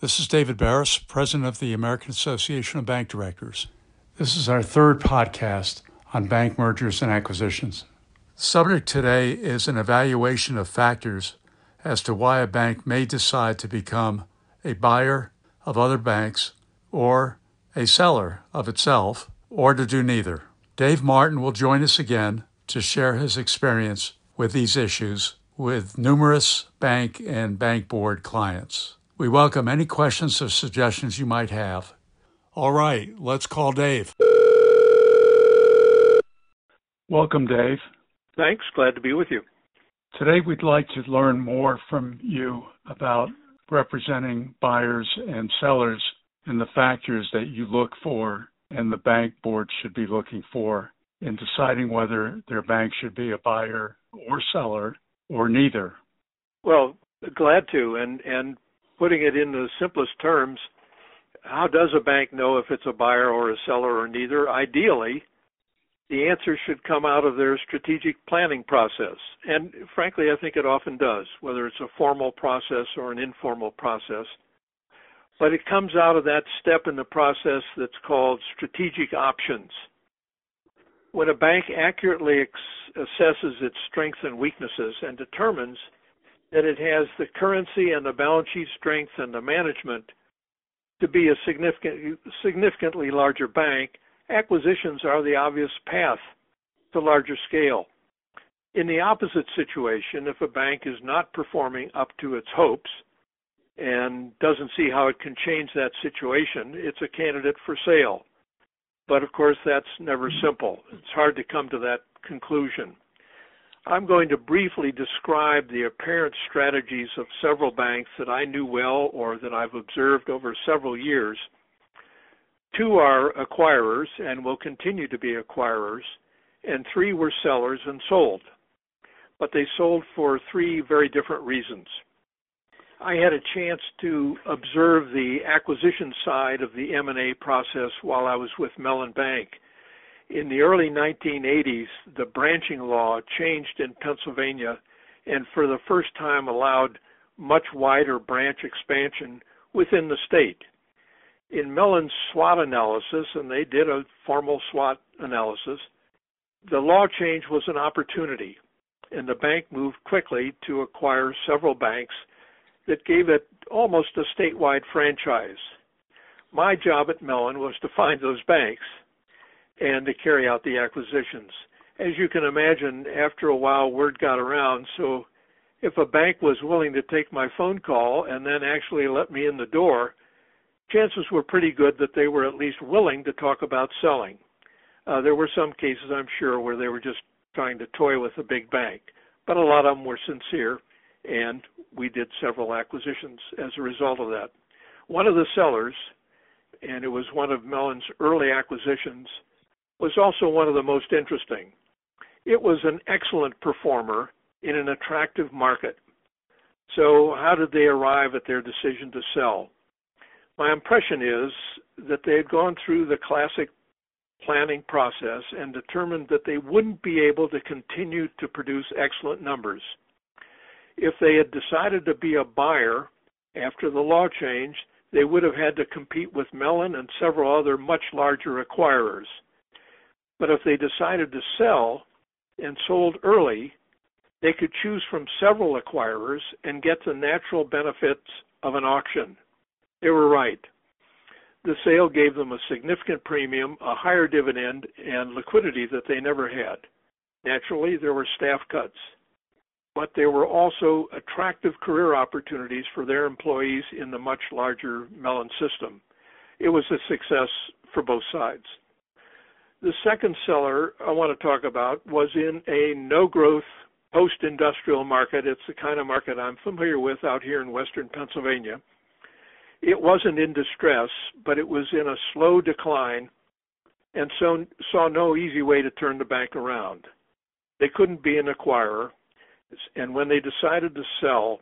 This is David Baris, President of the American Association of Bank Directors. This is our third podcast on bank mergers and acquisitions. The subject today is an evaluation of factors as to why a bank may decide to become a buyer of other banks or a seller of itself, or to do neither. Dave Martin will join us again to share his experience with these issues with numerous bank and bank board clients. We welcome any questions or suggestions you might have. All right, let's call Dave. Welcome, Dave. Thanks. Glad to be with you. Today, we'd like to learn more from you about representing buyers and sellers and the factors that you look for and the bank board should be looking for in deciding whether their bank should be a buyer or seller or neither? Well, glad to. And and putting it in the simplest terms, how does a bank know if it's a buyer or a seller or neither? Ideally, the answer should come out of their strategic planning process. And frankly, I think it often does, whether it's a formal process or an informal process. But it comes out of that step in the process that's called strategic options. When a bank accurately ex- assesses its strengths and weaknesses and determines that it has the currency and the balance sheet strength and the management to be a significant, significantly larger bank, acquisitions are the obvious path to larger scale. In the opposite situation, if a bank is not performing up to its hopes and doesn't see how it can change that situation, it's a candidate for sale. But of course, that's never mm-hmm. simple. It's hard to come to that conclusion. I'm going to briefly describe the apparent strategies of several banks that I knew well or that I've observed over several years. Two are acquirers and will continue to be acquirers, and three were sellers and sold. But they sold for three very different reasons. I had a chance to observe the acquisition side of the M&A process while I was with Mellon Bank. In the early 1980s, the branching law changed in Pennsylvania and for the first time allowed much wider branch expansion within the state. In Mellon's SWOT analysis, and they did a formal SWOT analysis, the law change was an opportunity, and the bank moved quickly to acquire several banks that gave it almost a statewide franchise. My job at Mellon was to find those banks and to carry out the acquisitions. As you can imagine, after a while, word got around. So if a bank was willing to take my phone call and then actually let me in the door, chances were pretty good that they were at least willing to talk about selling. Uh, there were some cases, I'm sure, where they were just trying to toy with a big bank, but a lot of them were sincere and we did several acquisitions as a result of that. One of the sellers, and it was one of Mellon's early acquisitions, was also one of the most interesting. It was an excellent performer in an attractive market. So, how did they arrive at their decision to sell? My impression is that they had gone through the classic planning process and determined that they wouldn't be able to continue to produce excellent numbers if they had decided to be a buyer after the law change, they would have had to compete with Mellon and several other much larger acquirers. But if they decided to sell and sold early, they could choose from several acquirers and get the natural benefits of an auction. They were right. The sale gave them a significant premium, a higher dividend, and liquidity that they never had. Naturally, there were staff cuts but there were also attractive career opportunities for their employees in the much larger Mellon system. It was a success for both sides. The second seller I want to talk about was in a no growth post industrial market. It's the kind of market I'm familiar with out here in western Pennsylvania. It wasn't in distress, but it was in a slow decline and so saw no easy way to turn the bank around. They couldn't be an acquirer and when they decided to sell,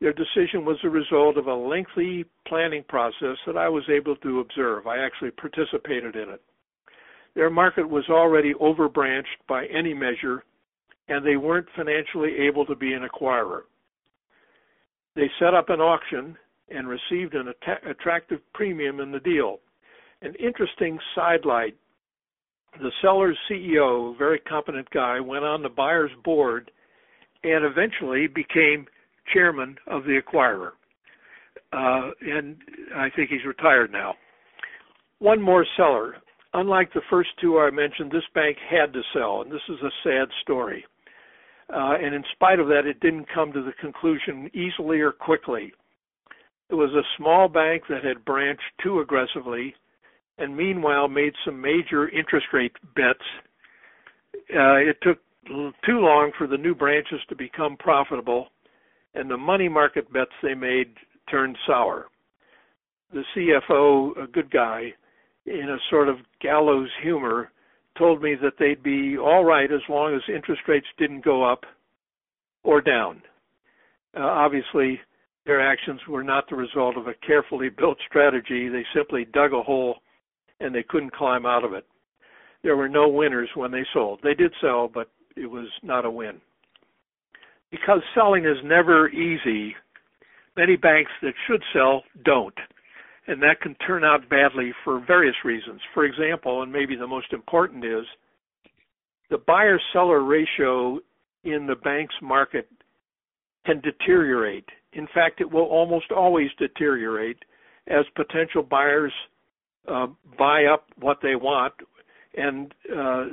their decision was a result of a lengthy planning process that I was able to observe. I actually participated in it. Their market was already overbranched by any measure, and they weren't financially able to be an acquirer. They set up an auction and received an att- attractive premium in the deal. An interesting sidelight the seller's CEO, very competent guy, went on the buyer's board and eventually became chairman of the acquirer. Uh, and I think he's retired now. One more seller. Unlike the first two I mentioned, this bank had to sell, and this is a sad story. Uh, and in spite of that, it didn't come to the conclusion easily or quickly. It was a small bank that had branched too aggressively and meanwhile made some major interest rate bets. Uh, it took too long for the new branches to become profitable, and the money market bets they made turned sour. The CFO, a good guy, in a sort of gallows humor, told me that they'd be all right as long as interest rates didn't go up or down. Uh, obviously, their actions were not the result of a carefully built strategy. They simply dug a hole and they couldn't climb out of it. There were no winners when they sold. They did sell, but it was not a win. Because selling is never easy, many banks that should sell don't. And that can turn out badly for various reasons. For example, and maybe the most important is the buyer seller ratio in the bank's market can deteriorate. In fact, it will almost always deteriorate as potential buyers uh, buy up what they want and uh,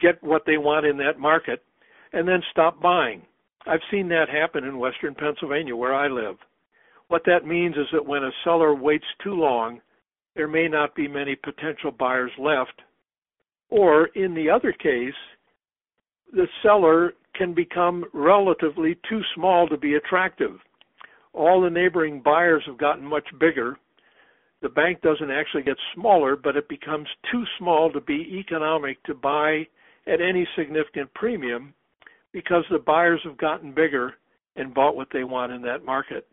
get what they want in that market and then stop buying. I've seen that happen in western Pennsylvania where I live. What that means is that when a seller waits too long, there may not be many potential buyers left. Or in the other case, the seller can become relatively too small to be attractive. All the neighboring buyers have gotten much bigger, the bank doesn't actually get smaller, but it becomes too small to be economic to buy at any significant premium because the buyers have gotten bigger and bought what they want in that market.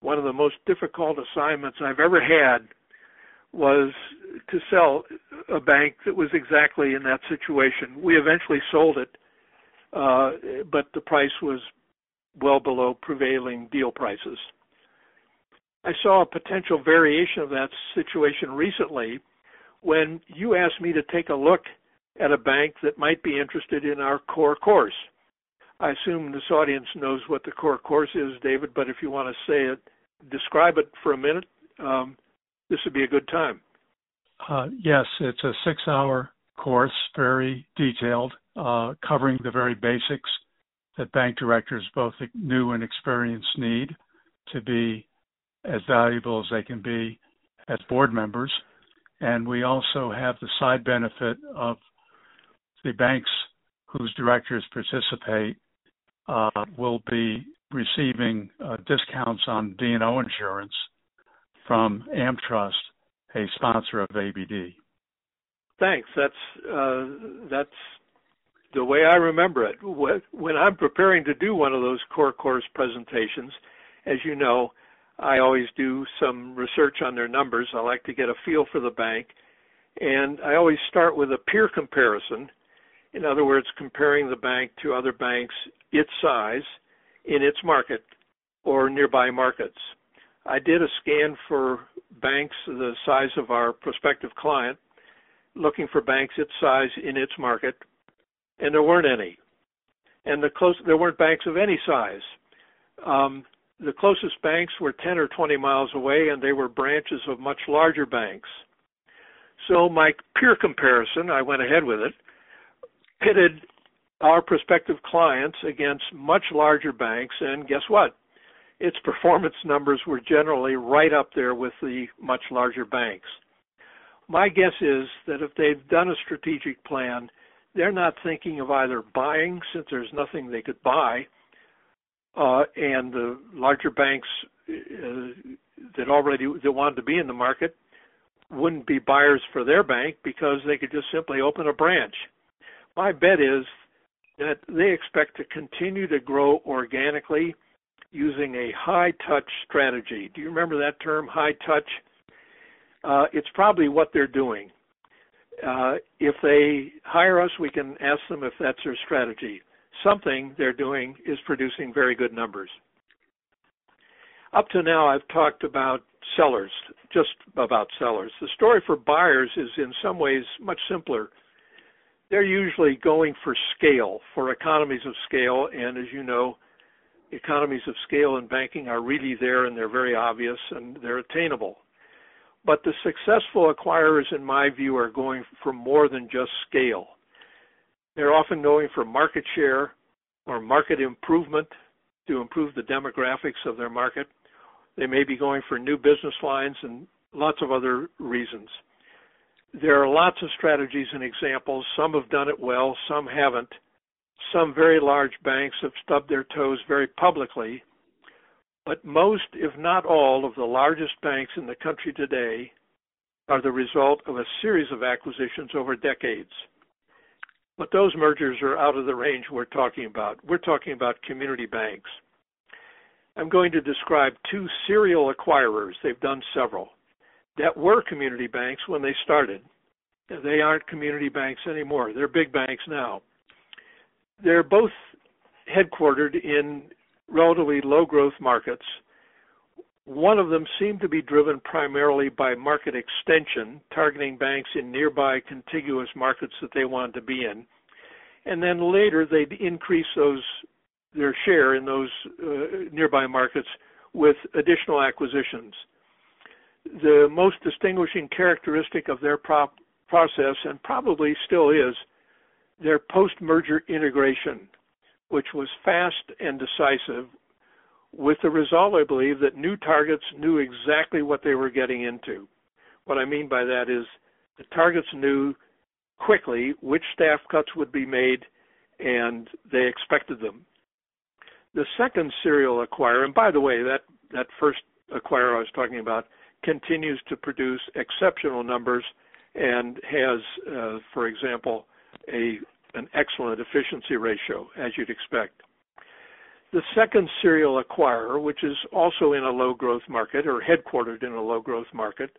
One of the most difficult assignments I've ever had was to sell a bank that was exactly in that situation. We eventually sold it, uh, but the price was well below prevailing deal prices. I saw a potential variation of that situation recently when you asked me to take a look at a bank that might be interested in our core course. I assume this audience knows what the core course is, David, but if you want to say it, describe it for a minute, um, this would be a good time. Uh, yes, it's a six hour course, very detailed, uh, covering the very basics that bank directors, both new and experienced, need to be as valuable as they can be as board members. And we also have the side benefit of the banks whose directors participate will be receiving uh, discounts on D&O insurance from AmTrust, a sponsor of ABD. Thanks. That's uh, that's the way I remember it. When I'm preparing to do one of those core course presentations, as you know, I always do some research on their numbers. I like to get a feel for the bank. And I always start with a peer comparison. In other words, comparing the bank to other banks its size in its market or nearby markets. I did a scan for banks the size of our prospective client, looking for banks its size in its market, and there weren't any. And the close, there weren't banks of any size. Um, the closest banks were 10 or 20 miles away, and they were branches of much larger banks. So my peer comparison, I went ahead with it, pitted our prospective clients against much larger banks, and guess what? Its performance numbers were generally right up there with the much larger banks. My guess is that if they've done a strategic plan, they're not thinking of either buying, since there's nothing they could buy, uh, and the larger banks uh, that already that wanted to be in the market wouldn't be buyers for their bank because they could just simply open a branch. My bet is that they expect to continue to grow organically using a high touch strategy. Do you remember that term, high touch? Uh, it's probably what they're doing. Uh, if they hire us, we can ask them if that's their strategy something they're doing is producing very good numbers. Up to now, I've talked about sellers, just about sellers. The story for buyers is in some ways much simpler. They're usually going for scale, for economies of scale, and as you know, economies of scale in banking are really there and they're very obvious and they're attainable. But the successful acquirers, in my view, are going for more than just scale. They're often going for market share or market improvement to improve the demographics of their market. They may be going for new business lines and lots of other reasons. There are lots of strategies and examples. Some have done it well, some haven't. Some very large banks have stubbed their toes very publicly. But most, if not all, of the largest banks in the country today are the result of a series of acquisitions over decades. But those mergers are out of the range we're talking about. We're talking about community banks. I'm going to describe two serial acquirers. They've done several that were community banks when they started. They aren't community banks anymore. They're big banks now. They're both headquartered in relatively low growth markets. One of them seemed to be driven primarily by market extension, targeting banks in nearby contiguous markets that they wanted to be in. And then later they'd increase those their share in those uh, nearby markets with additional acquisitions. The most distinguishing characteristic of their pro- process, and probably still is, their post merger integration, which was fast and decisive, with the result, I believe, that new targets knew exactly what they were getting into. What I mean by that is the targets knew quickly which staff cuts would be made and they expected them. The second serial acquirer, and by the way, that, that first acquirer I was talking about continues to produce exceptional numbers and has, uh, for example, a an excellent efficiency ratio, as you'd expect. The second serial acquirer, which is also in a low growth market or headquartered in a low growth market,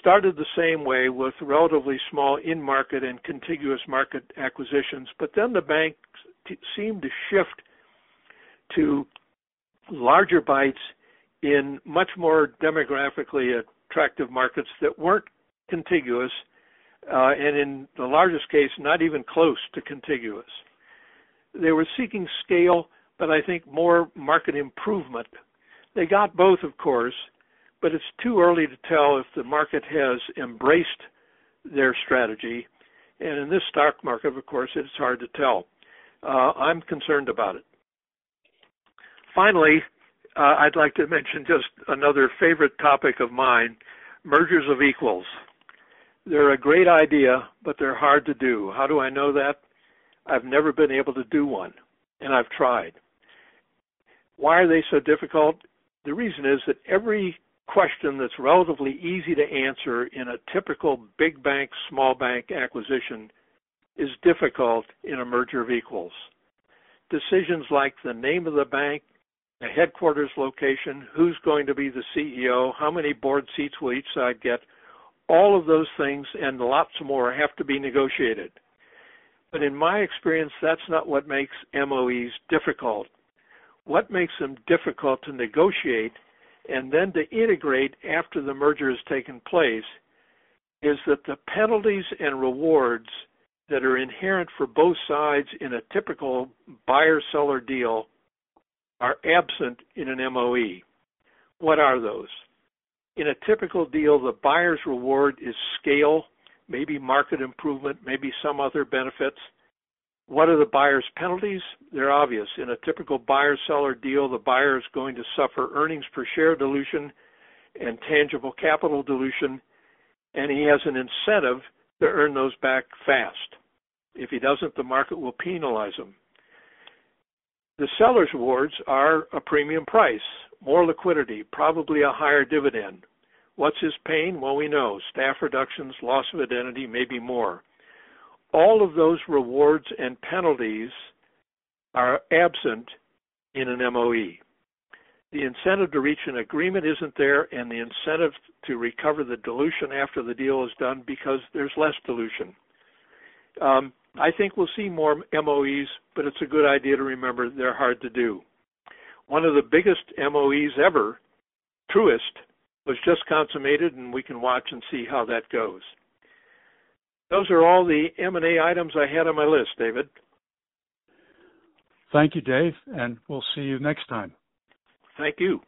started the same way with relatively small in market and contiguous market acquisitions, but then the bank t- seemed to shift to larger bites in much more demographically attractive markets that weren't contiguous, uh, and in the largest case, not even close to contiguous. They were seeking scale, but I think more market improvement. They got both, of course, but it's too early to tell if the market has embraced their strategy. And in this stock market, of course, it's hard to tell. Uh, I'm concerned about it. Finally, uh, I'd like to mention just another favorite topic of mine mergers of equals. They're a great idea, but they're hard to do. How do I know that? I've never been able to do one, and I've tried. Why are they so difficult? The reason is that every question that's relatively easy to answer in a typical big bank, small bank acquisition is difficult in a merger of equals. Decisions like the name of the bank, the headquarters location, who's going to be the CEO, how many board seats will each side get, all of those things and lots more have to be negotiated. But in my experience, that's not what makes MOEs difficult. What makes them difficult to negotiate and then to integrate after the merger has taken place is that the penalties and rewards that are inherent for both sides in a typical buyer seller deal are absent in an MOE. What are those? In a typical deal, the buyer's reward is scale, maybe market improvement, maybe some other benefits. What are the buyer's penalties? They're obvious. In a typical buyer seller deal, the buyer is going to suffer earnings per share dilution and tangible capital dilution, and he has an incentive to earn those back fast. If he doesn't, the market will penalize him. The seller's rewards are a premium price, more liquidity, probably a higher dividend. What's his pain? Well, we know staff reductions, loss of identity, maybe more. All of those rewards and penalties are absent in an MOE. The incentive to reach an agreement isn't there, and the incentive to recover the dilution after the deal is done because there's less dilution. Um, I think we'll see more MOEs, but it's a good idea to remember they're hard to do. One of the biggest MOEs ever Truist was just consummated, and we can watch and see how that goes. Those are all the M&A items I had on my list, David. Thank you, Dave, and we'll see you next time. Thank you.